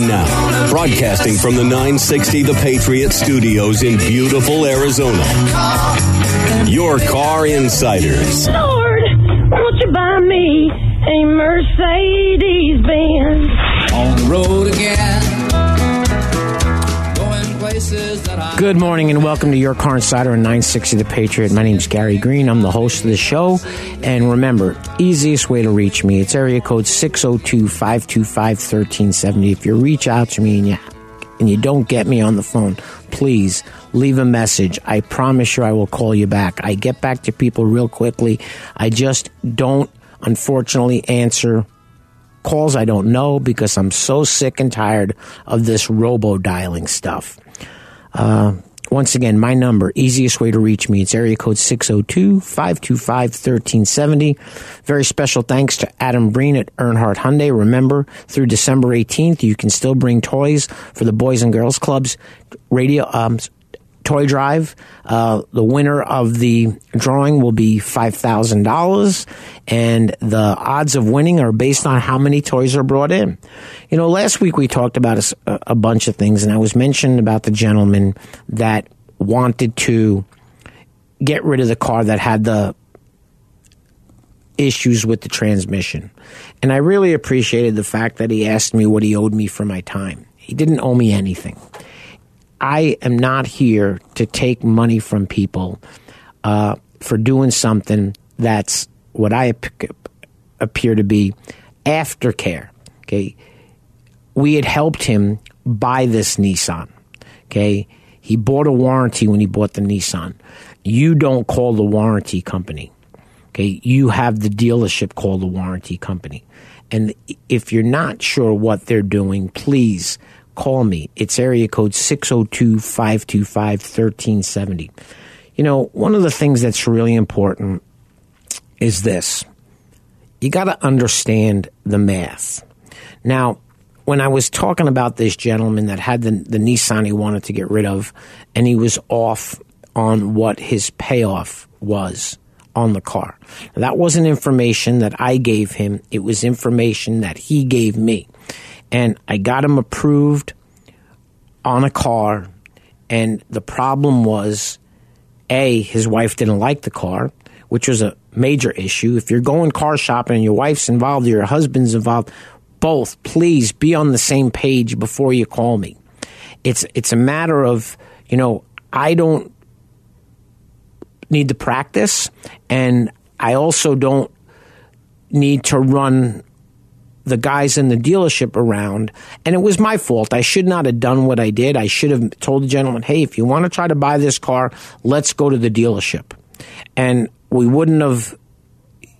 And now, broadcasting from the 960 The Patriot Studios in beautiful Arizona, your car insiders. Lord, won't you buy me a Mercedes Benz? on the road again. Good morning and welcome to Your Car Insider on 960 The Patriot. My name is Gary Green. I'm the host of the show. And remember, easiest way to reach me, it's area code 602-525-1370. If you reach out to me and you, and you don't get me on the phone, please leave a message. I promise you I will call you back. I get back to people real quickly. I just don't, unfortunately, answer calls I don't know because I'm so sick and tired of this robo dialing stuff. Uh, once again, my number, easiest way to reach me, it's area code 602-525-1370. Very special thanks to Adam Breen at Earnhardt Hyundai. Remember, through December 18th, you can still bring toys for the Boys and Girls Club's radio, um, toy drive. Uh, the winner of the drawing will be $5,000 and the odds of winning are based on how many toys are brought in. You know, last week we talked about a bunch of things and I was mentioned about the gentleman that wanted to get rid of the car that had the issues with the transmission. And I really appreciated the fact that he asked me what he owed me for my time. He didn't owe me anything. I am not here to take money from people uh, for doing something that's what I ap- appear to be aftercare. Okay, we had helped him buy this Nissan. Okay, he bought a warranty when he bought the Nissan. You don't call the warranty company. Okay, you have the dealership call the warranty company. And if you're not sure what they're doing, please call me. It's area code 602 525 1370. You know, one of the things that's really important is this you got to understand the math. Now, when I was talking about this gentleman that had the, the Nissan he wanted to get rid of, and he was off on what his payoff was on the car. That wasn't information that I gave him, it was information that he gave me. And I got him approved on a car, and the problem was A, his wife didn't like the car, which was a major issue. If you're going car shopping and your wife's involved or your husband's involved, both, please be on the same page before you call me. It's it's a matter of, you know, I don't need to practice and I also don't need to run the guys in the dealership around and it was my fault. I should not have done what I did. I should have told the gentleman, "Hey, if you want to try to buy this car, let's go to the dealership." And we wouldn't have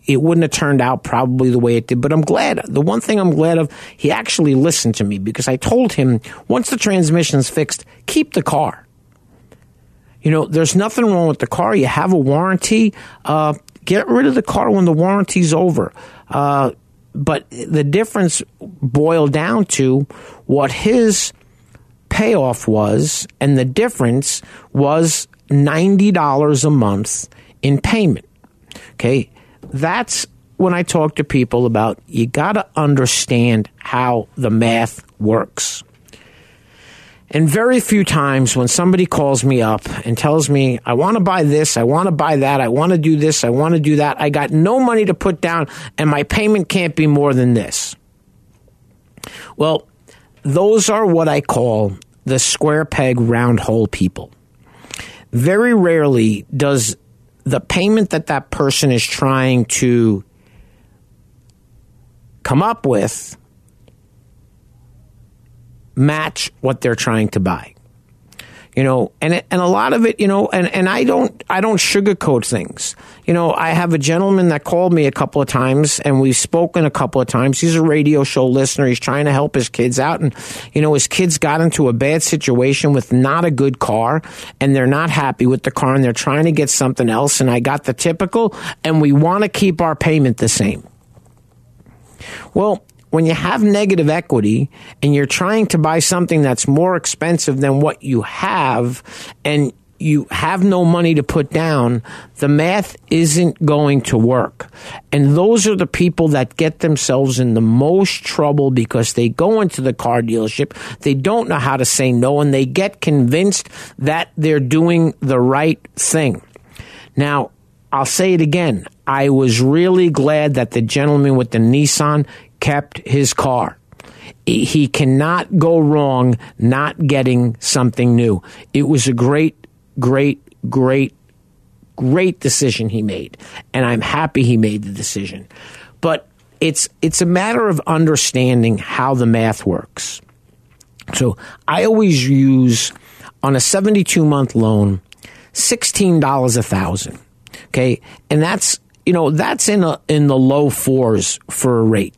it wouldn't have turned out probably the way it did. But I'm glad. The one thing I'm glad of, he actually listened to me because I told him once the transmission's fixed, keep the car. You know, there's nothing wrong with the car. You have a warranty. Uh, get rid of the car when the warranty's over. Uh, but the difference boiled down to what his payoff was, and the difference was $90 a month in payment. Okay. That's when I talk to people about you got to understand how the math works. And very few times when somebody calls me up and tells me, I want to buy this, I want to buy that, I want to do this, I want to do that, I got no money to put down, and my payment can't be more than this. Well, those are what I call the square peg round hole people. Very rarely does the payment that that person is trying to come up with match what they're trying to buy. You know, and and a lot of it, you know, and, and I don't I don't sugarcoat things. You know, I have a gentleman that called me a couple of times, and we've spoken a couple of times. He's a radio show listener. He's trying to help his kids out, and you know, his kids got into a bad situation with not a good car, and they're not happy with the car, and they're trying to get something else. And I got the typical, and we want to keep our payment the same. Well, when you have negative equity and you're trying to buy something that's more expensive than what you have, and you have no money to put down, the math isn't going to work. And those are the people that get themselves in the most trouble because they go into the car dealership, they don't know how to say no, and they get convinced that they're doing the right thing. Now, I'll say it again. I was really glad that the gentleman with the Nissan kept his car he cannot go wrong not getting something new. It was a great great, great, great decision he made. And I'm happy he made the decision. But it's it's a matter of understanding how the math works. So I always use on a 72 month loan, $16 a thousand. Okay. And that's, you know, that's in a, in the low fours for a rate.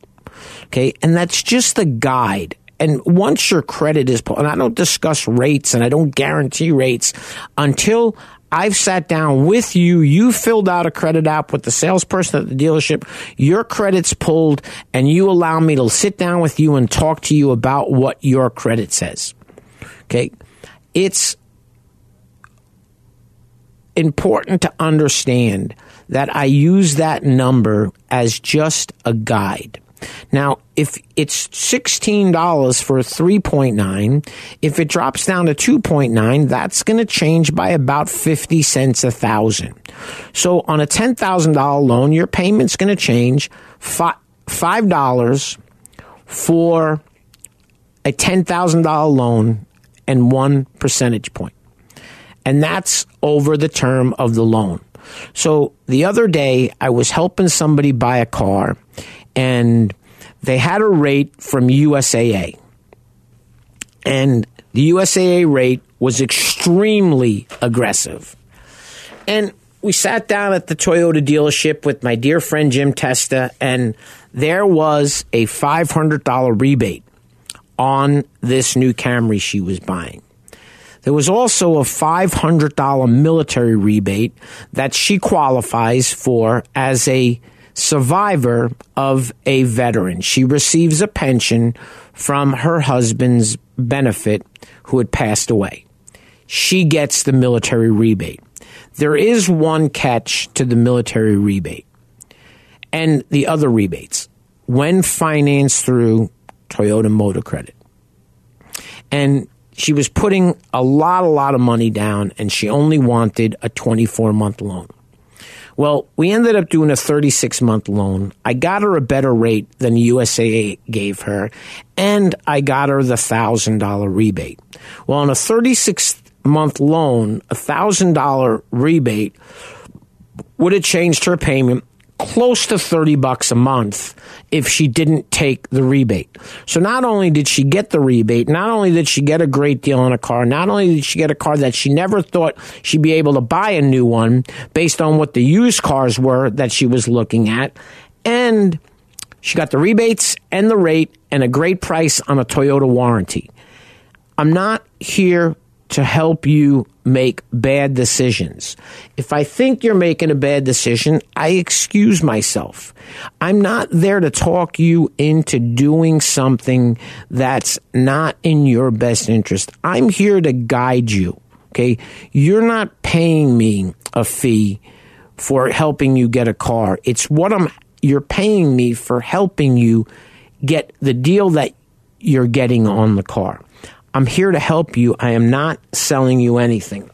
Okay. And that's just the guide. And once your credit is, pulled, and I don't discuss rates and I don't guarantee rates until I've sat down with you. You filled out a credit app with the salesperson at the dealership. Your credit's pulled and you allow me to sit down with you and talk to you about what your credit says. Okay. It's important to understand that I use that number as just a guide. Now, if it's $16 for 3.9, if it drops down to 2.9, that's going to change by about 50 cents a thousand. So on a $10,000 loan, your payment's going to change $5 for a $10,000 loan and one percentage point. And that's over the term of the loan. So the other day, I was helping somebody buy a car and they had a rate from USAA. And the USAA rate was extremely aggressive. And we sat down at the Toyota dealership with my dear friend Jim Testa, and there was a $500 rebate on this new Camry she was buying. There was also a $500 military rebate that she qualifies for as a survivor of a veteran. She receives a pension from her husband's benefit who had passed away. She gets the military rebate. There is one catch to the military rebate and the other rebates when financed through Toyota Motor Credit. And she was putting a lot, a lot of money down, and she only wanted a 24 month loan. Well, we ended up doing a 36 month loan. I got her a better rate than USAA gave her, and I got her the $1,000 rebate. Well, on a 36 month loan, a $1,000 rebate would have changed her payment close to 30 bucks a month if she didn't take the rebate. So not only did she get the rebate, not only did she get a great deal on a car, not only did she get a car that she never thought she'd be able to buy a new one based on what the used cars were that she was looking at, and she got the rebates and the rate and a great price on a Toyota warranty. I'm not here to help you make bad decisions. If I think you're making a bad decision, I excuse myself. I'm not there to talk you into doing something that's not in your best interest. I'm here to guide you. Okay. You're not paying me a fee for helping you get a car. It's what I'm, you're paying me for helping you get the deal that you're getting on the car. I'm here to help you. I am not selling you anything.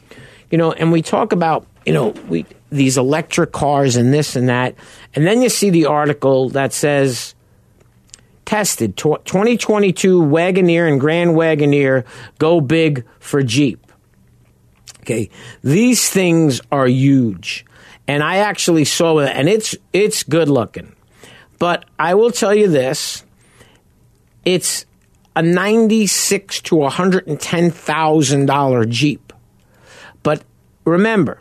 You know, and we talk about, you know, we these electric cars and this and that. And then you see the article that says tested 2022 Wagoneer and Grand Wagoneer go big for Jeep. Okay. These things are huge. And I actually saw it and it's it's good looking. But I will tell you this, it's a 96 to 110,000 dollar Jeep. But remember,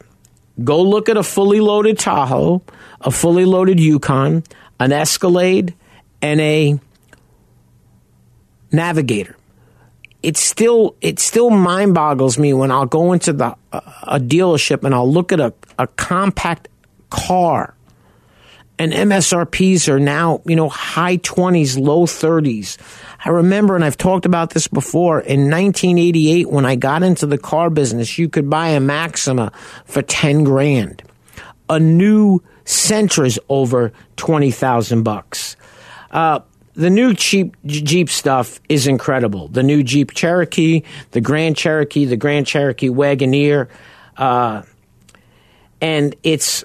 go look at a fully loaded Tahoe, a fully loaded Yukon, an Escalade, and a Navigator. It still it still mind boggles me when I'll go into the a dealership and I'll look at a, a compact car and MSRPs are now, you know, high 20s, low 30s. I remember, and I've talked about this before, in 1988, when I got into the car business, you could buy a Maxima for 10 grand. A new Sentra's over 20,000 bucks. Uh, the new cheap Jeep stuff is incredible. The new Jeep Cherokee, the Grand Cherokee, the Grand Cherokee Wagoneer, uh, and it's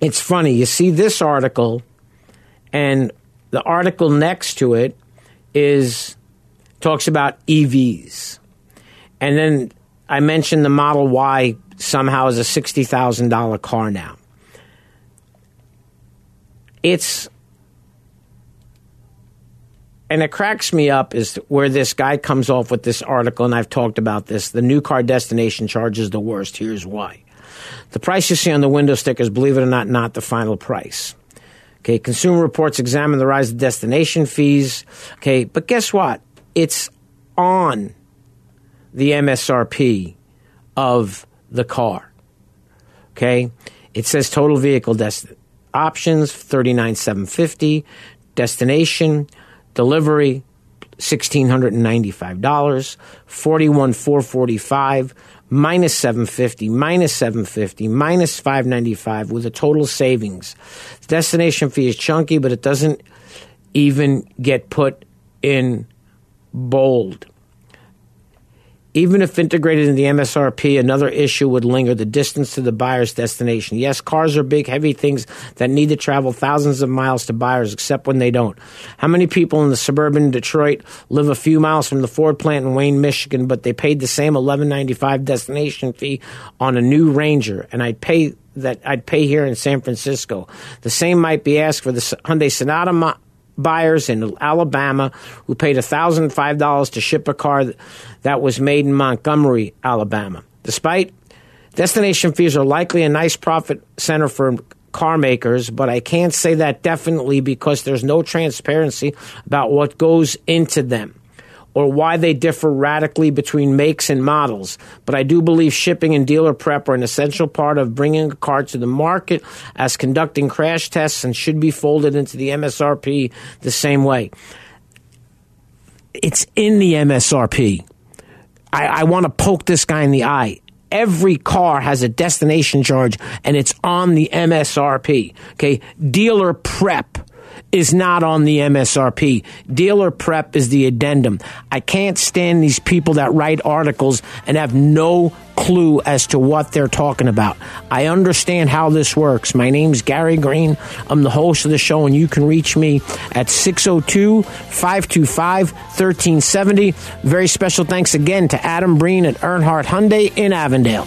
it's funny. You see this article, and the article next to it is talks about EVs, and then I mentioned the Model Y somehow is a sixty thousand dollar car now. It's and it cracks me up is where this guy comes off with this article, and I've talked about this. The new car destination charge is the worst. Here's why. The price you see on the window stickers, believe it or not, not the final price. Okay, Consumer Reports examine the rise of destination fees. Okay, but guess what? It's on the MSRP of the car. Okay, it says total vehicle dest- options thirty nine seven fifty, destination delivery $1695 41445 minus 750 minus 750 minus 595 with a total savings. The destination fee is chunky but it doesn't even get put in bold even if integrated in the MSRP, another issue would linger the distance to the buyer's destination. Yes, cars are big, heavy things that need to travel thousands of miles to buyers, except when they don't. How many people in the suburban Detroit live a few miles from the Ford plant in Wayne, Michigan, but they paid the same eleven ninety five destination fee on a new Ranger, and I'd pay that I'd pay here in San Francisco. The same might be asked for the Hyundai Sonata buyers in Alabama who paid $1,005 to ship a car that was made in Montgomery, Alabama. Despite destination fees are likely a nice profit center for car makers, but I can't say that definitely because there's no transparency about what goes into them or why they differ radically between makes and models, but I do believe shipping and dealer prep are an essential part of bringing a car to the market as conducting crash tests and should be folded into the MSRP the same way. It's in the MSRP. I, I want to poke this guy in the eye every car has a destination charge and it's on the MSRP. Okay. Dealer prep is not on the MSRP. Dealer prep is the addendum. I can't stand these people that write articles and have no clue as to what they're talking about. I understand how this works. My name's Gary Green. I'm the host of the show, and you can reach me at 602 525 1370. Very special thanks again to Adam Breen at Earnhardt Hyundai in Avondale.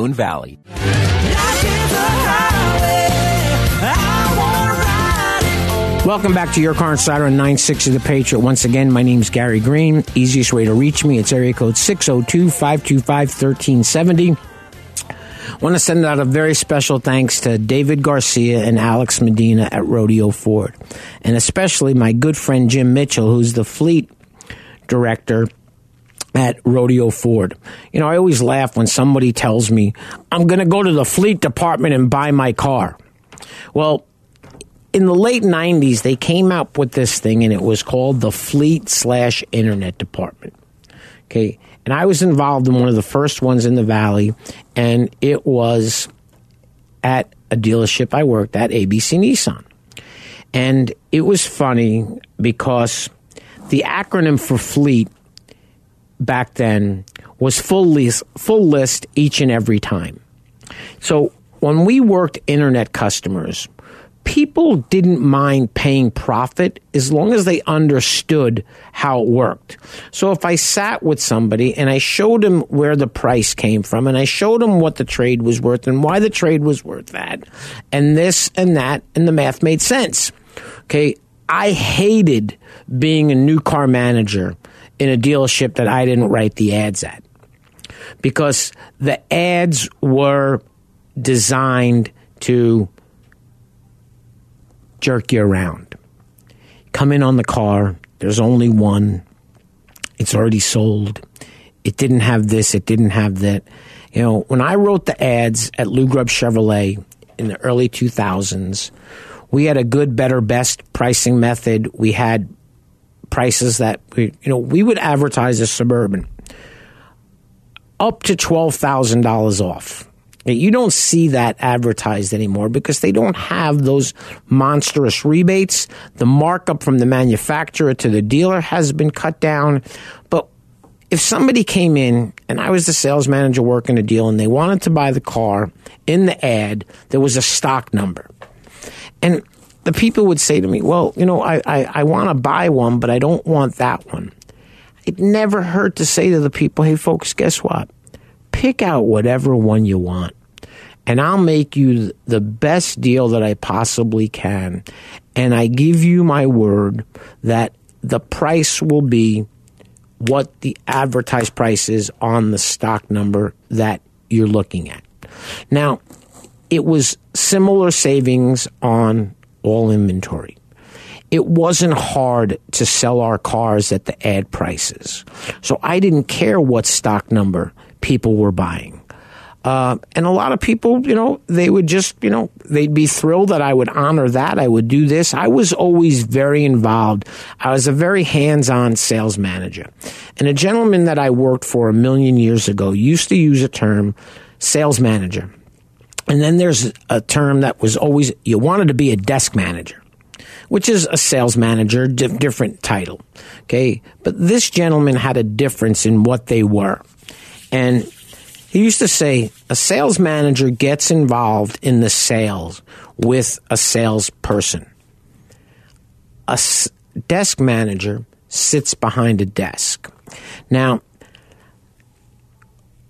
Moon Valley. Welcome back to Your Car Insider on 960 The Patriot. Once again, my name is Gary Green. Easiest way to reach me, it's area code 602-525-1370. want to send out a very special thanks to David Garcia and Alex Medina at Rodeo Ford. And especially my good friend Jim Mitchell, who's the fleet director at Rodeo Ford. You know, I always laugh when somebody tells me, I'm going to go to the fleet department and buy my car. Well, in the late 90s, they came up with this thing, and it was called the Fleet slash Internet Department. Okay. And I was involved in one of the first ones in the Valley, and it was at a dealership I worked at, ABC Nissan. And it was funny because the acronym for fleet back then was full list, full list each and every time. So when we worked internet customers, people didn't mind paying profit as long as they understood how it worked. So if I sat with somebody and I showed them where the price came from and I showed them what the trade was worth and why the trade was worth that and this and that and the math made sense. Okay. I hated being a new car manager in a dealership that I didn't write the ads at because the ads were designed to jerk you around. Come in on the car, there's only one, it's already sold. It didn't have this, it didn't have that. You know, when I wrote the ads at Lou Grubb Chevrolet in the early 2000s, we had a good, better, best pricing method. We had prices that we, you know, we would advertise a suburban up to $12,000 off. You don't see that advertised anymore because they don't have those monstrous rebates. The markup from the manufacturer to the dealer has been cut down. But if somebody came in and I was the sales manager working a deal and they wanted to buy the car in the ad, there was a stock number. And the people would say to me, Well, you know, I, I, I want to buy one, but I don't want that one. It never hurt to say to the people, Hey, folks, guess what? pick out whatever one you want and I'll make you the best deal that I possibly can. And I give you my word that the price will be what the advertised price is on the stock number that you're looking at. Now, it was similar savings on all inventory. It wasn't hard to sell our cars at the ad prices. So I didn't care what stock number people were buying. Uh, and a lot of people, you know, they would just, you know, they'd be thrilled that I would honor that. I would do this. I was always very involved. I was a very hands on sales manager. And a gentleman that I worked for a million years ago used to use a term, sales manager. And then there's a term that was always, you wanted to be a desk manager, which is a sales manager, di- different title. Okay. But this gentleman had a difference in what they were. And he used to say a sales manager gets involved in the sales with a salesperson. A s- desk manager sits behind a desk. Now,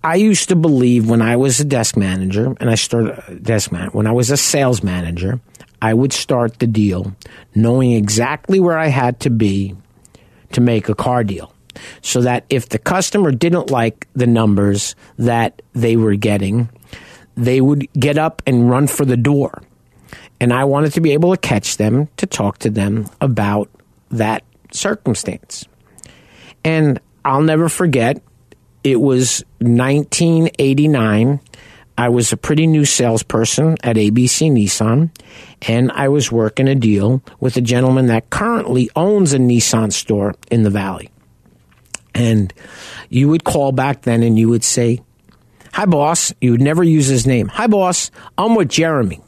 I used to believe when I was a desk manager and I started uh, desk man when I was a sales manager, I would start the deal knowing exactly where I had to be to make a car deal so that if the customer didn't like the numbers that they were getting, they would get up and run for the door. And I wanted to be able to catch them to talk to them about that circumstance. And I'll never forget, it was 1989. I was a pretty new salesperson at ABC Nissan, and I was working a deal with a gentleman that currently owns a Nissan store in the Valley. And you would call back then and you would say, Hi, boss. You would never use his name. Hi, boss. I'm with Jeremy.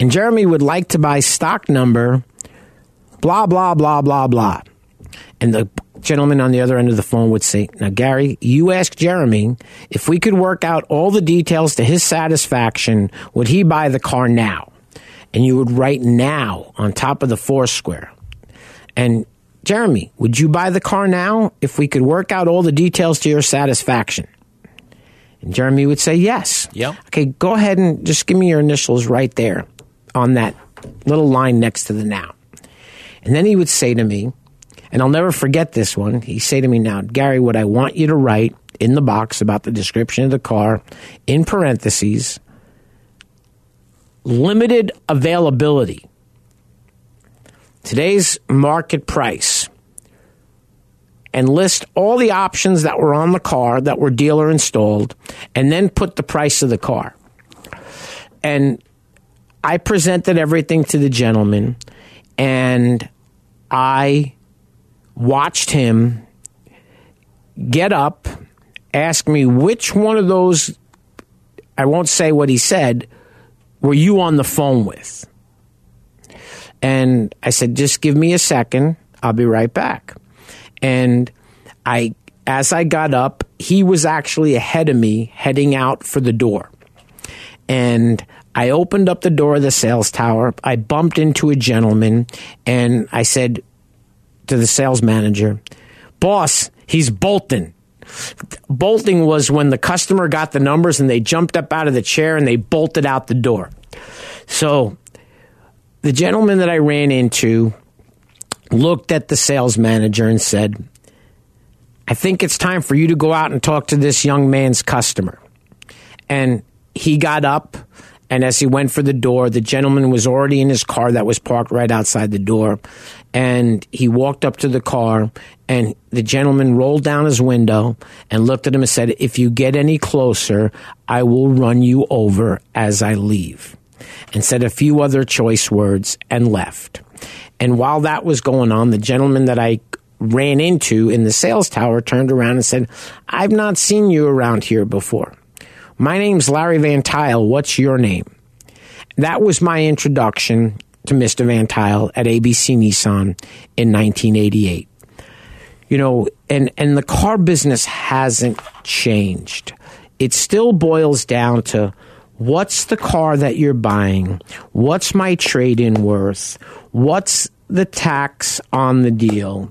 And Jeremy would like to buy stock number blah, blah, blah, blah, blah. And the gentleman on the other end of the phone would say, Now, Gary, you ask Jeremy if we could work out all the details to his satisfaction, would he buy the car now? And you would write now on top of the four square. And Jeremy, would you buy the car now if we could work out all the details to your satisfaction? And Jeremy would say yes. Yep. Okay, go ahead and just give me your initials right there on that little line next to the now. And then he would say to me, and I'll never forget this one. He say to me now, Gary, what I want you to write in the box about the description of the car, in parentheses, limited availability. Today's market price. And list all the options that were on the car that were dealer installed, and then put the price of the car. And I presented everything to the gentleman, and I watched him get up, ask me which one of those, I won't say what he said, were you on the phone with? And I said, just give me a second. I'll be right back. And I, as I got up, he was actually ahead of me heading out for the door. And I opened up the door of the sales tower. I bumped into a gentleman and I said to the sales manager, boss, he's bolting. Bolting was when the customer got the numbers and they jumped up out of the chair and they bolted out the door. So the gentleman that I ran into looked at the sales manager and said, I think it's time for you to go out and talk to this young man's customer. And he got up, and as he went for the door, the gentleman was already in his car that was parked right outside the door. And he walked up to the car, and the gentleman rolled down his window and looked at him and said, If you get any closer, I will run you over as I leave. And said a few other choice words and left. And while that was going on, the gentleman that I ran into in the sales tower turned around and said, I've not seen you around here before. My name's Larry Van Tuyl. What's your name? That was my introduction to Mr. Van Tuyl at ABC Nissan in 1988. You know, and, and the car business hasn't changed. It still boils down to what's the car that you're buying? What's my trade in worth? What's the tax on the deal?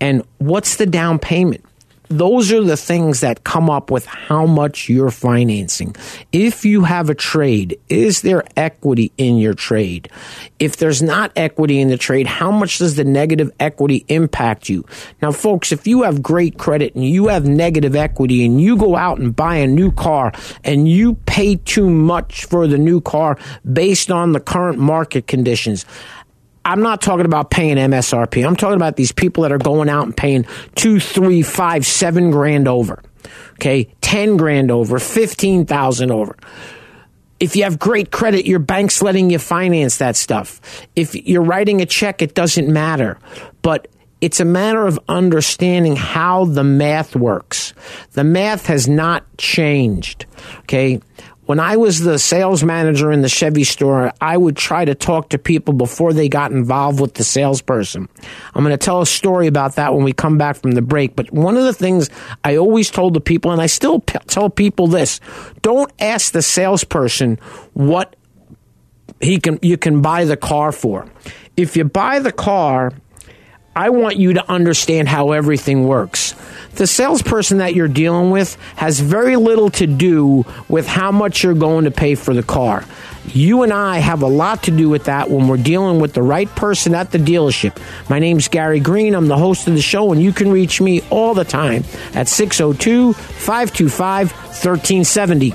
And what's the down payment? Those are the things that come up with how much you're financing. If you have a trade, is there equity in your trade? If there's not equity in the trade, how much does the negative equity impact you? Now, folks, if you have great credit and you have negative equity and you go out and buy a new car and you pay too much for the new car based on the current market conditions, I'm not talking about paying MSRP. I'm talking about these people that are going out and paying two, three, five, seven grand over. Okay, ten grand over, fifteen thousand over. If you have great credit, your bank's letting you finance that stuff. If you're writing a check, it doesn't matter. But it's a matter of understanding how the math works. The math has not changed. Okay when I was the sales manager in the Chevy store, I would try to talk to people before they got involved with the salesperson. I'm going to tell a story about that when we come back from the break. But one of the things I always told the people, and I still p- tell people this don't ask the salesperson what he can you can buy the car for. If you buy the car, I want you to understand how everything works the salesperson that you're dealing with has very little to do with how much you're going to pay for the car. You and I have a lot to do with that when we're dealing with the right person at the dealership. My name's Gary Green. I'm the host of the show, and you can reach me all the time at 602 525 1370.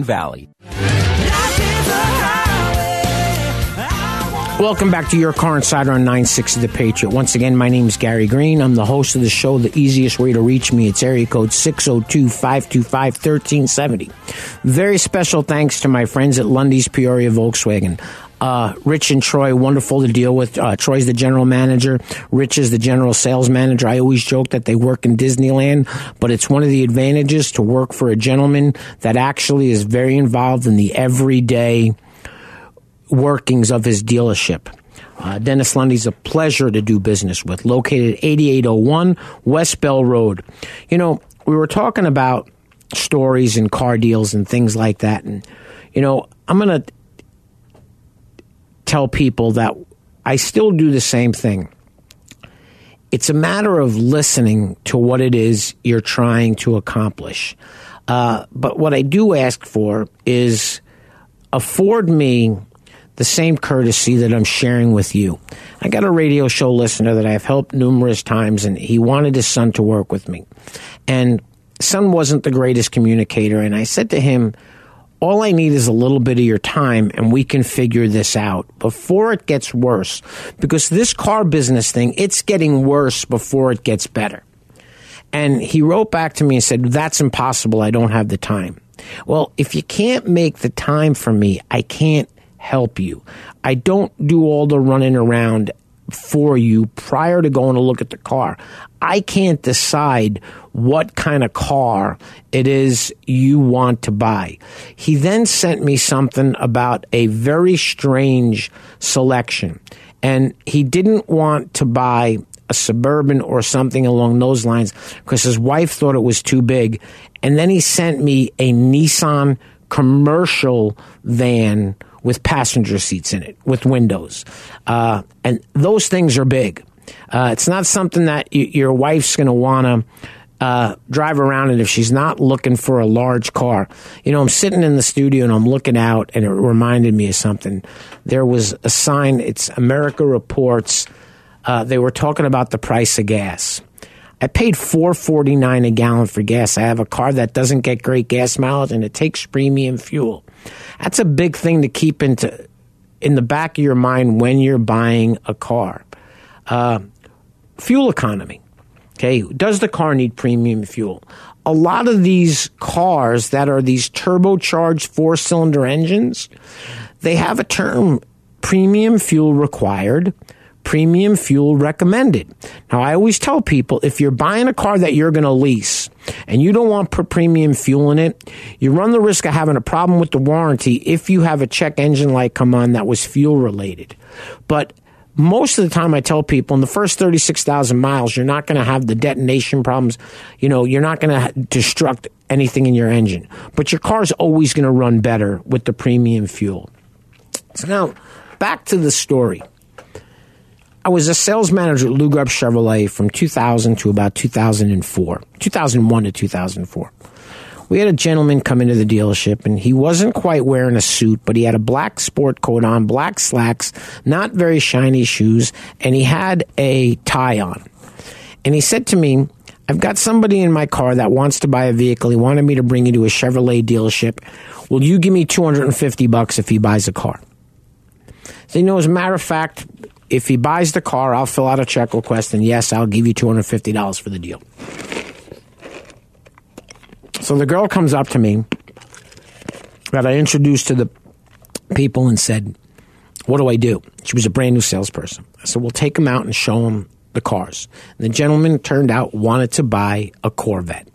Valley. Welcome back to your car insider on 960 The Patriot. Once again, my name is Gary Green. I'm the host of the show. The easiest way to reach me, it's area code 602-525-1370. Very special thanks to my friends at Lunde's Peoria Volkswagen. Uh, Rich and Troy, wonderful to deal with. Uh, Troy's the general manager. Rich is the general sales manager. I always joke that they work in Disneyland, but it's one of the advantages to work for a gentleman that actually is very involved in the everyday workings of his dealership. Uh, Dennis Lunde's a pleasure to do business with, located 8801 West Bell Road. You know, we were talking about stories and car deals and things like that. And, you know, I'm going to tell people that I still do the same thing. It's a matter of listening to what it is you're trying to accomplish. Uh, but what I do ask for is afford me the same courtesy that I'm sharing with you. I got a radio show listener that I've helped numerous times, and he wanted his son to work with me. And son wasn't the greatest communicator, and I said to him, all I need is a little bit of your time and we can figure this out before it gets worse. Because this car business thing, it's getting worse before it gets better. And he wrote back to me and said, That's impossible. I don't have the time. Well, if you can't make the time for me, I can't help you. I don't do all the running around for you prior to going to look at the car. I can't decide what kind of car it is you want to buy. He then sent me something about a very strange selection. And he didn't want to buy a suburban or something along those lines because his wife thought it was too big. And then he sent me a Nissan commercial van with passenger seats in it, with windows. Uh, and those things are big. Uh, it's not something that y- your wife's going to want to uh, drive around in if she's not looking for a large car. You know, I'm sitting in the studio and I'm looking out, and it reminded me of something. There was a sign. It's America Reports. Uh, they were talking about the price of gas. I paid four forty nine a gallon for gas. I have a car that doesn't get great gas mileage, and it takes premium fuel. That's a big thing to keep into in the back of your mind when you're buying a car. Uh, fuel economy. Okay, does the car need premium fuel? A lot of these cars that are these turbocharged four cylinder engines, they have a term premium fuel required, premium fuel recommended. Now, I always tell people if you're buying a car that you're going to lease and you don't want premium fuel in it, you run the risk of having a problem with the warranty if you have a check engine light come on that was fuel related. But most of the time I tell people in the first 36,000 miles, you're not going to have the detonation problems. You know, you're not going to destruct anything in your engine, but your car's always going to run better with the premium fuel. So now back to the story. I was a sales manager at Lou Chevrolet from 2000 to about 2004, 2001 to 2004 we had a gentleman come into the dealership and he wasn't quite wearing a suit, but he had a black sport coat on, black slacks, not very shiny shoes, and he had a tie on. And he said to me, I've got somebody in my car that wants to buy a vehicle. He wanted me to bring you to a Chevrolet dealership. Will you give me 250 bucks if he buys a car? So, you know, as a matter of fact, if he buys the car, I'll fill out a check request, and yes, I'll give you $250 for the deal. So the girl comes up to me that I introduced to the people and said, What do I do? She was a brand new salesperson. I said, "We'll take him out and show him the cars. And the gentleman turned out wanted to buy a Corvette.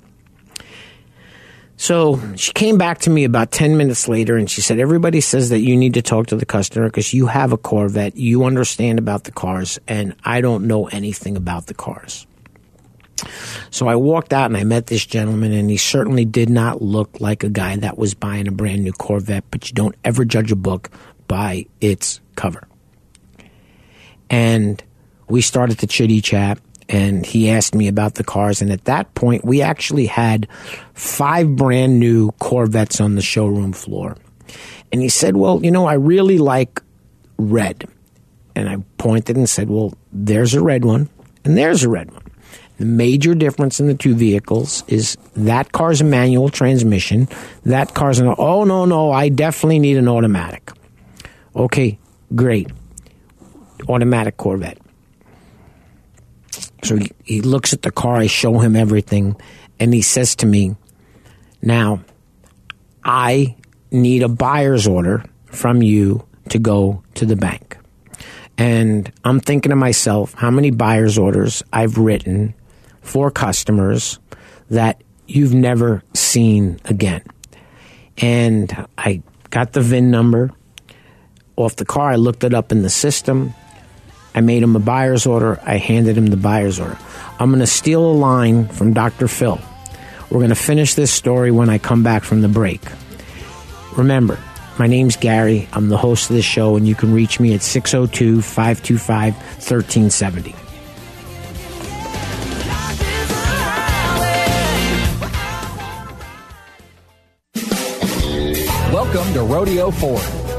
So she came back to me about 10 minutes later and she said, Everybody says that you need to talk to the customer because you have a Corvette, you understand about the cars, and I don't know anything about the cars. So I walked out and I met this gentleman, and he certainly did not look like a guy that was buying a brand new Corvette, but you don't ever judge a book by its cover. And we started to chitty chat, and he asked me about the cars. And at that point, we actually had five brand new Corvettes on the showroom floor. And he said, Well, you know, I really like red. And I pointed and said, Well, there's a red one, and there's a red one. The major difference in the two vehicles is that car's a manual transmission. That car's an, oh, no, no, I definitely need an automatic. Okay, great. Automatic Corvette. So he, he looks at the car, I show him everything, and he says to me, Now, I need a buyer's order from you to go to the bank. And I'm thinking to myself, how many buyer's orders I've written for customers that you've never seen again. And I got the VIN number. off the car. I looked it up in the system. I made him a buyer's order. I handed him the buyer's order. I'm going to steal a line from Dr. Phil. We're going to finish this story when I come back from the break. Remember, my name's Gary. I'm the host of this show, and you can reach me at 602 525 1370. Welcome to Rodeo Ford,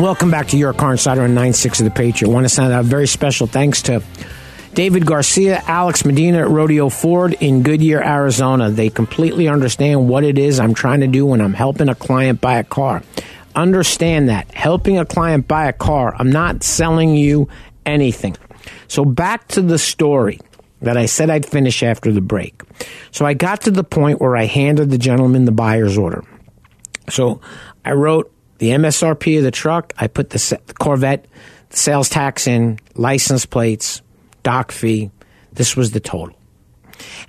Welcome back to Your Car Insider on 96 of the Patriot. I want to send out a very special thanks to David Garcia, Alex Medina at Rodeo Ford in Goodyear, Arizona. They completely understand what it is I'm trying to do when I'm helping a client buy a car. Understand that. Helping a client buy a car, I'm not selling you anything. So back to the story that I said I'd finish after the break. So I got to the point where I handed the gentleman the buyer's order. So I wrote the MSRP of the truck. I put the, the Corvette the sales tax in, license plates, doc fee. This was the total.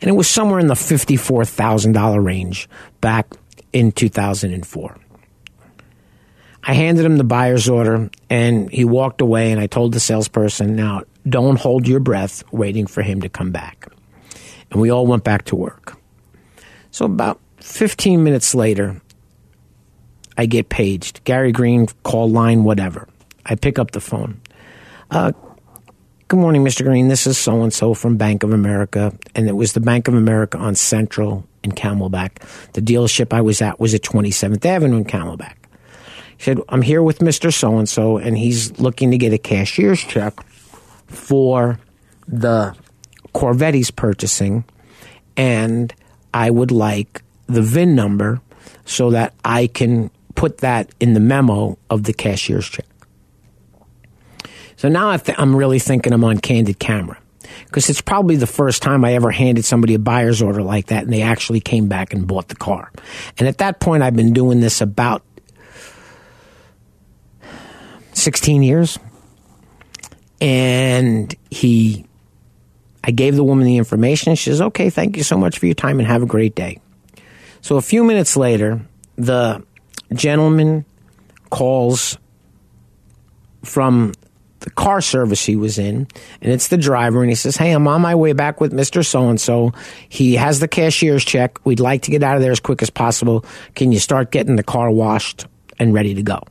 And it was somewhere in the $54,000 range back in 2004. I handed him the buyer's order and he walked away and I told the salesperson, now don't hold your breath waiting for him to come back. And we all went back to work. So about 15 minutes later, I get paged. Gary Green, call line, whatever. I pick up the phone. Uh, good morning, Mr. Green. This is so and so from Bank of America. And it was the Bank of America on Central in Camelback. The dealership I was at was at 27th Avenue in Camelback. He said, I'm here with Mr. So and so, and he's looking to get a cashier's check for the Corvette he's purchasing. And I would like the VIN number so that I can put that in the memo of the cashier's check. So now I am really thinking I'm on candid camera because it's probably the first time I ever handed somebody a buyer's order like that and they actually came back and bought the car. And at that point, I've been doing this about 16 years. And he, I gave the woman the information. She says, okay, thank you so much for your time and have a great day. So a few minutes later, the gentleman calls from the car service he was in, and it's the driver, and he says, Hey, I'm on my way back with Mr. So and so. He has the cashier's check. We'd like to get out of there as quick as possible. Can you start getting the car washed and ready to go?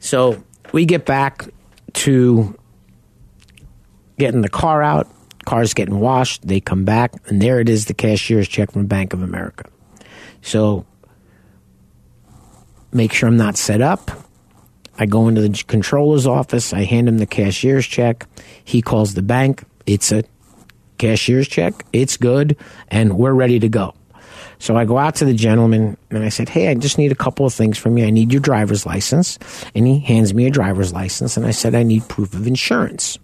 So we get back to getting the car out. Car's getting washed. They come back, and there it is the cashier's check from Bank of America. So make sure I'm not set up. I go into the controller's office. I hand him the cashier's check. He calls the bank. It's a cashier's check. It's good, and we're ready to go. So I go out to the gentleman and I said, Hey, I just need a couple of things from you. I need your driver's license. And he hands me a driver's license. And I said, I need proof of insurance.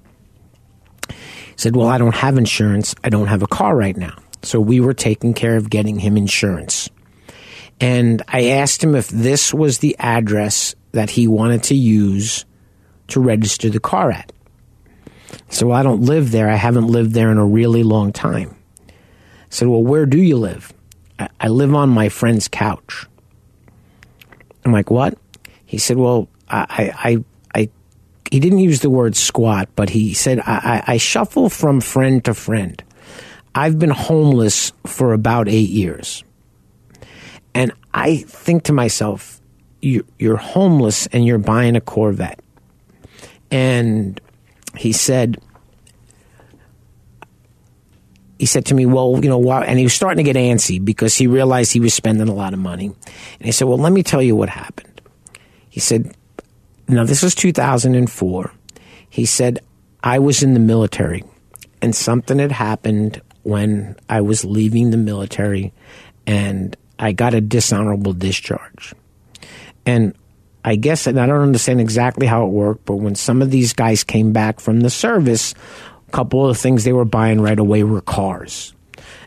Said, Well, I don't have insurance. I don't have a car right now. So we were taking care of getting him insurance. And I asked him if this was the address that he wanted to use to register the car at. So well, I don't live there. I haven't lived there in a really long time. I said, Well, where do you live? I, I live on my friend's couch. I'm like, What? He said, Well, I, I, he didn't use the word squat, but he said, I, I, I shuffle from friend to friend. I've been homeless for about eight years. And I think to myself, you, you're homeless and you're buying a Corvette. And he said, he said to me, well, you know, why? And he was starting to get antsy because he realized he was spending a lot of money. And he said, well, let me tell you what happened. He said, now this was 2004. He said, I was in the military and something had happened when I was leaving the military and I got a dishonorable discharge. And I guess, and I don't understand exactly how it worked, but when some of these guys came back from the service, a couple of things they were buying right away were cars.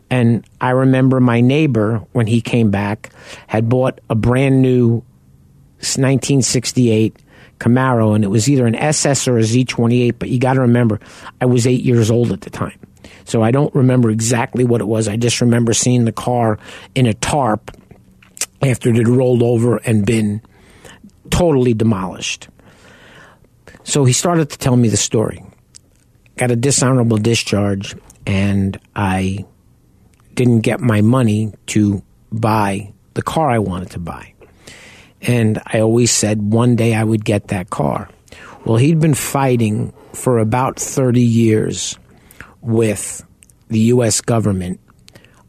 And I remember my neighbor, when he came back, had bought a brand new 1968 Camaro, and it was either an SS or a Z28, but you got to remember, I was eight years old at the time. So I don't remember exactly what it was. I just remember seeing the car in a tarp after it had rolled over and been totally demolished. So he started to tell me the story. Got a dishonorable discharge, and I didn't get my money to buy the car I wanted to buy. And I always said one day I would get that car. Well, he'd been fighting for about 30 years with the U.S. government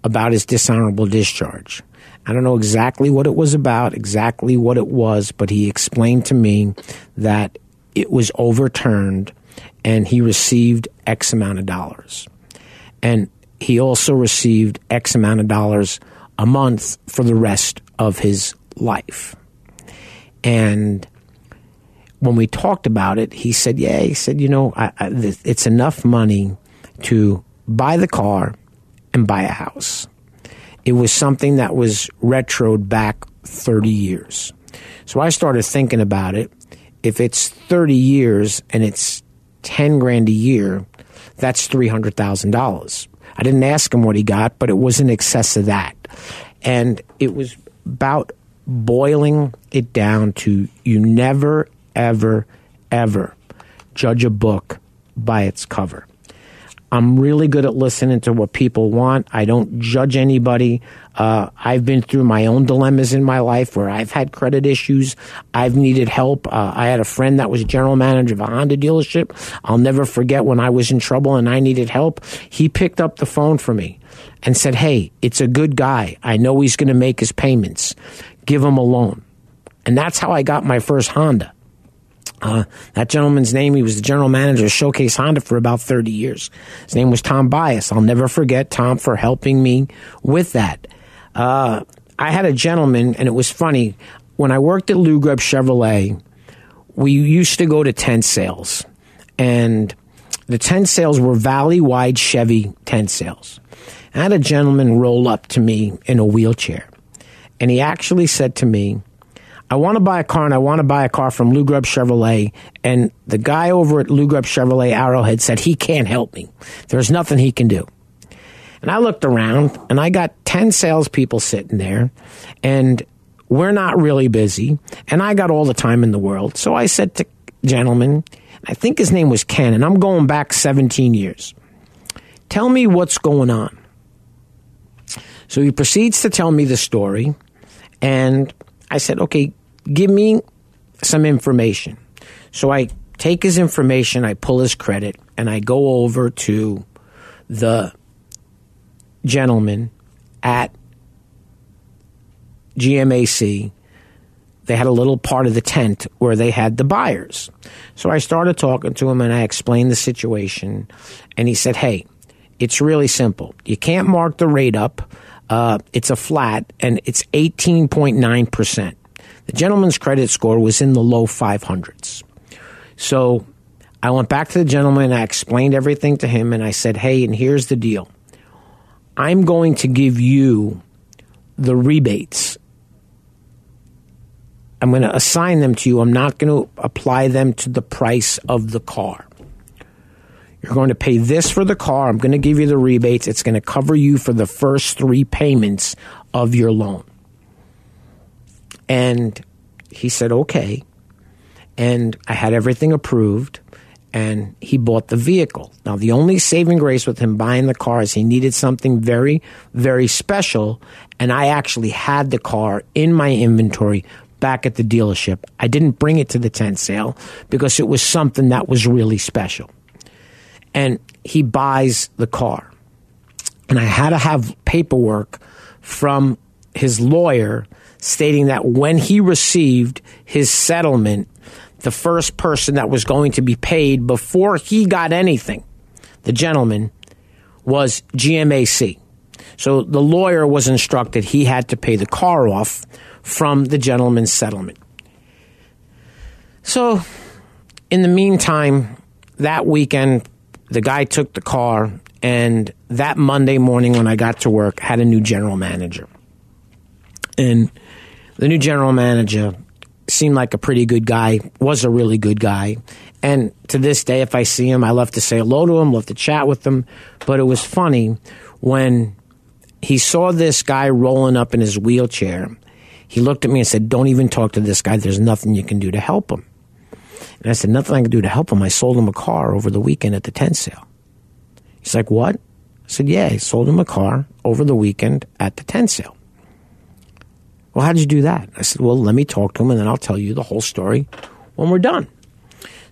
about his dishonorable discharge. I don't know exactly what it was about, exactly what it was, but he explained to me that it was overturned and he received X amount of dollars. And he also received X amount of dollars a month for the rest of his life. And when we talked about it, he said, Yeah, he said, you know, I, I, it's enough money to buy the car and buy a house. It was something that was retroed back 30 years. So I started thinking about it. If it's 30 years and it's 10 grand a year, that's $300,000. I didn't ask him what he got, but it was in excess of that. And it was about boiling it down to you never, ever, ever judge a book by its cover. I'm really good at listening to what people want. I don't judge anybody. Uh, I've been through my own dilemmas in my life where I've had credit issues. I've needed help. Uh, I had a friend that was general manager of a Honda dealership. I'll never forget when I was in trouble and I needed help. He picked up the phone for me and said, Hey, it's a good guy. I know he's going to make his payments. Give him a loan. And that's how I got my first Honda. Uh, that gentleman's name, he was the general manager of Showcase Honda for about 30 years. His name was Tom Bias. I'll never forget Tom for helping me with that. Uh, I had a gentleman, and it was funny. When I worked at Lou Grubb Chevrolet, we used to go to tent sales. And the tent sales were valley wide Chevy tent sales. I had a gentleman roll up to me in a wheelchair. And he actually said to me, I want to buy a car and I want to buy a car from Lou Grubb Chevrolet. And the guy over at Lou Grubb Chevrolet Arrowhead said he can't help me. There's nothing he can do. And I looked around and I got 10 salespeople sitting there and we're not really busy. And I got all the time in the world. So I said to gentleman, I think his name was Ken, and I'm going back 17 years. Tell me what's going on. So he proceeds to tell me the story. And I said, okay, give me some information. So I take his information, I pull his credit, and I go over to the gentleman at GMAC. They had a little part of the tent where they had the buyers. So I started talking to him and I explained the situation. And he said, Hey, it's really simple. You can't mark the rate up. Uh, it's a flat and it's 18.9%. The gentleman's credit score was in the low 500s. So I went back to the gentleman, I explained everything to him, and I said, Hey, and here's the deal I'm going to give you the rebates. I'm going to assign them to you. I'm not going to apply them to the price of the car. You're going to pay this for the car. I'm going to give you the rebates. It's going to cover you for the first three payments of your loan. And he said, okay. And I had everything approved and he bought the vehicle. Now, the only saving grace with him buying the car is he needed something very, very special. And I actually had the car in my inventory back at the dealership. I didn't bring it to the tent sale because it was something that was really special. And he buys the car. And I had to have paperwork from his lawyer stating that when he received his settlement, the first person that was going to be paid before he got anything, the gentleman, was GMAC. So the lawyer was instructed he had to pay the car off from the gentleman's settlement. So, in the meantime, that weekend, the guy took the car, and that Monday morning when I got to work, had a new general manager. And the new general manager seemed like a pretty good guy, was a really good guy. And to this day, if I see him, I love to say hello to him, love to chat with him. But it was funny when he saw this guy rolling up in his wheelchair. He looked at me and said, Don't even talk to this guy. There's nothing you can do to help him. And I said, Nothing I can do to help him. I sold him a car over the weekend at the tent sale. He's like, What? I said, Yeah, I sold him a car over the weekend at the tent sale. Well, how did you do that? I said, Well, let me talk to him and then I'll tell you the whole story when we're done.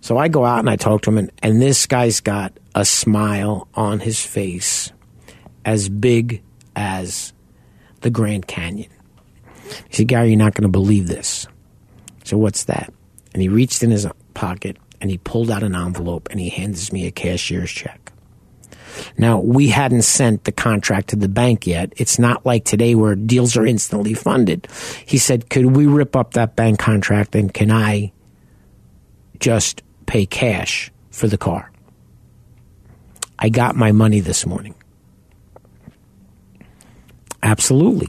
So I go out and I talk to him, and, and this guy's got a smile on his face as big as the Grand Canyon. He said, Gary, you're not going to believe this. So what's that? And he reached in his pocket and he pulled out an envelope and he hands me a cashier's check. Now, we hadn't sent the contract to the bank yet. It's not like today where deals are instantly funded. He said, Could we rip up that bank contract and can I just pay cash for the car? I got my money this morning. Absolutely.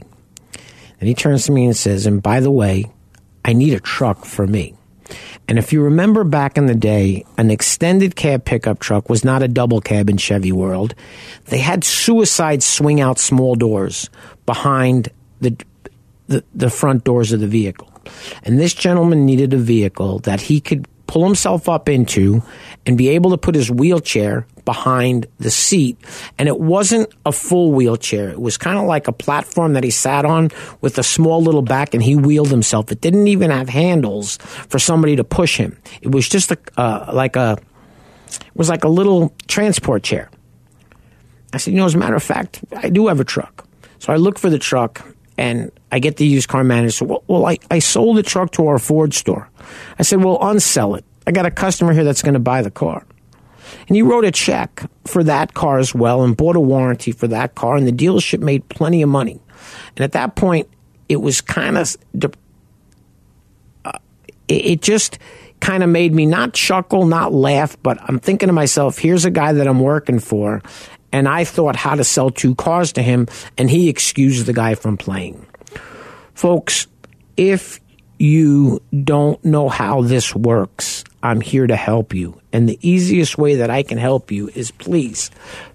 And he turns to me and says, And by the way, I need a truck for me. And if you remember back in the day, an extended cab pickup truck was not a double cab in Chevy world. They had suicide swing out small doors behind the, the, the front doors of the vehicle. And this gentleman needed a vehicle that he could pull himself up into and be able to put his wheelchair behind the seat. And it wasn't a full wheelchair. It was kind of like a platform that he sat on with a small little back and he wheeled himself. It didn't even have handles for somebody to push him. It was just a, uh, like a, it was like a little transport chair. I said, you know, as a matter of fact, I do have a truck. So I look for the truck and I get the used car manager. So, well, I, I sold the truck to our Ford store. I said, well, unsell it. I got a customer here that's going to buy the car. And he wrote a check for that car as well and bought a warranty for that car. And the dealership made plenty of money. And at that point, it was kind of, uh, it just kind of made me not chuckle, not laugh, but I'm thinking to myself, here's a guy that I'm working for. And I thought how to sell two cars to him, and he excused the guy from playing. Folks, if you don't know how this works, I'm here to help you. And the easiest way that I can help you is please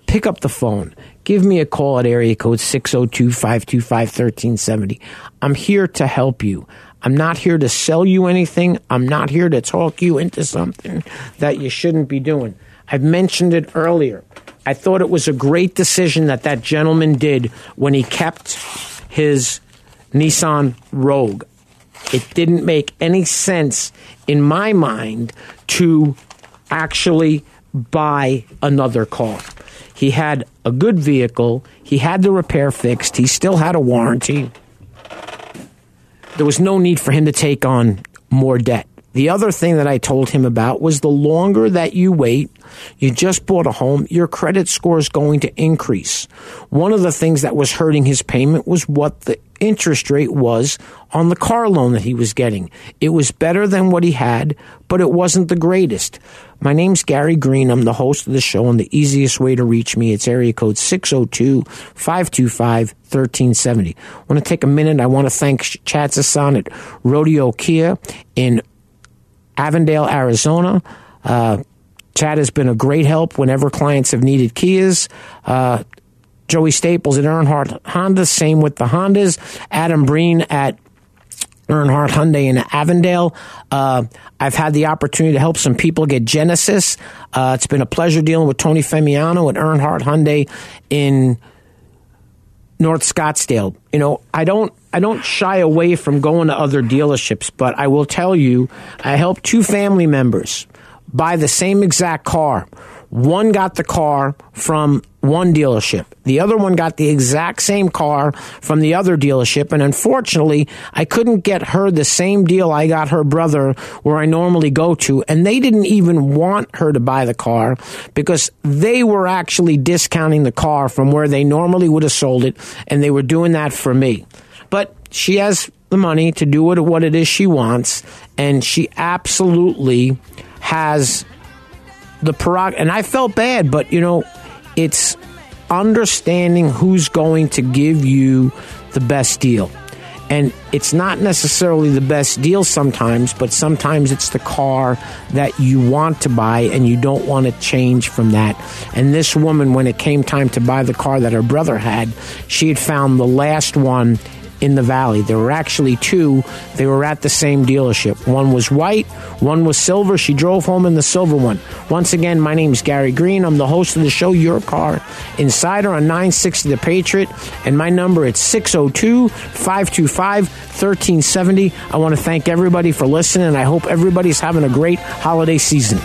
pick up the phone. Give me a call at area code 602 525 1370. I'm here to help you. I'm not here to sell you anything. I'm not here to talk you into something that you shouldn't be doing. I've mentioned it earlier. I thought it was a great decision that that gentleman did when he kept his Nissan Rogue. It didn't make any sense in my mind to actually buy another car. He had a good vehicle, he had the repair fixed, he still had a warranty. There was no need for him to take on more debt. The other thing that I told him about was the longer that you wait, you just bought a home, your credit score is going to increase. One of the things that was hurting his payment was what the interest rate was on the car loan that he was getting. It was better than what he had, but it wasn't the greatest. My name's Gary Green. I'm the host of the show, and the easiest way to reach me, it's area code 602 525 1370. I want to take a minute. I want to thank Chad Sasson at Rodeo Kia in Avondale, Arizona. Uh, Chad has been a great help whenever clients have needed Kias. Uh, Joey Staples at Earnhardt Honda, same with the Hondas. Adam Breen at Earnhardt Hyundai in Avondale. Uh, I've had the opportunity to help some people get Genesis. Uh, it's been a pleasure dealing with Tony Femiano at Earnhardt Hyundai in North Scottsdale. You know, I don't I don't shy away from going to other dealerships, but I will tell you, I helped two family members buy the same exact car. One got the car from one dealership. The other one got the exact same car from the other dealership. And unfortunately, I couldn't get her the same deal I got her brother where I normally go to. And they didn't even want her to buy the car because they were actually discounting the car from where they normally would have sold it. And they were doing that for me. She has the money to do what it is she wants. And she absolutely has the prerog and I felt bad, but you know, it's understanding who's going to give you the best deal. And it's not necessarily the best deal sometimes, but sometimes it's the car that you want to buy and you don't want to change from that. And this woman, when it came time to buy the car that her brother had, she had found the last one in the valley. There were actually two. They were at the same dealership. One was white, one was silver. She drove home in the silver one. Once again, my name is Gary Green. I'm the host of the show Your Car Insider on 960 The Patriot, and my number is 602 525 1370. I want to thank everybody for listening, I hope everybody's having a great holiday season.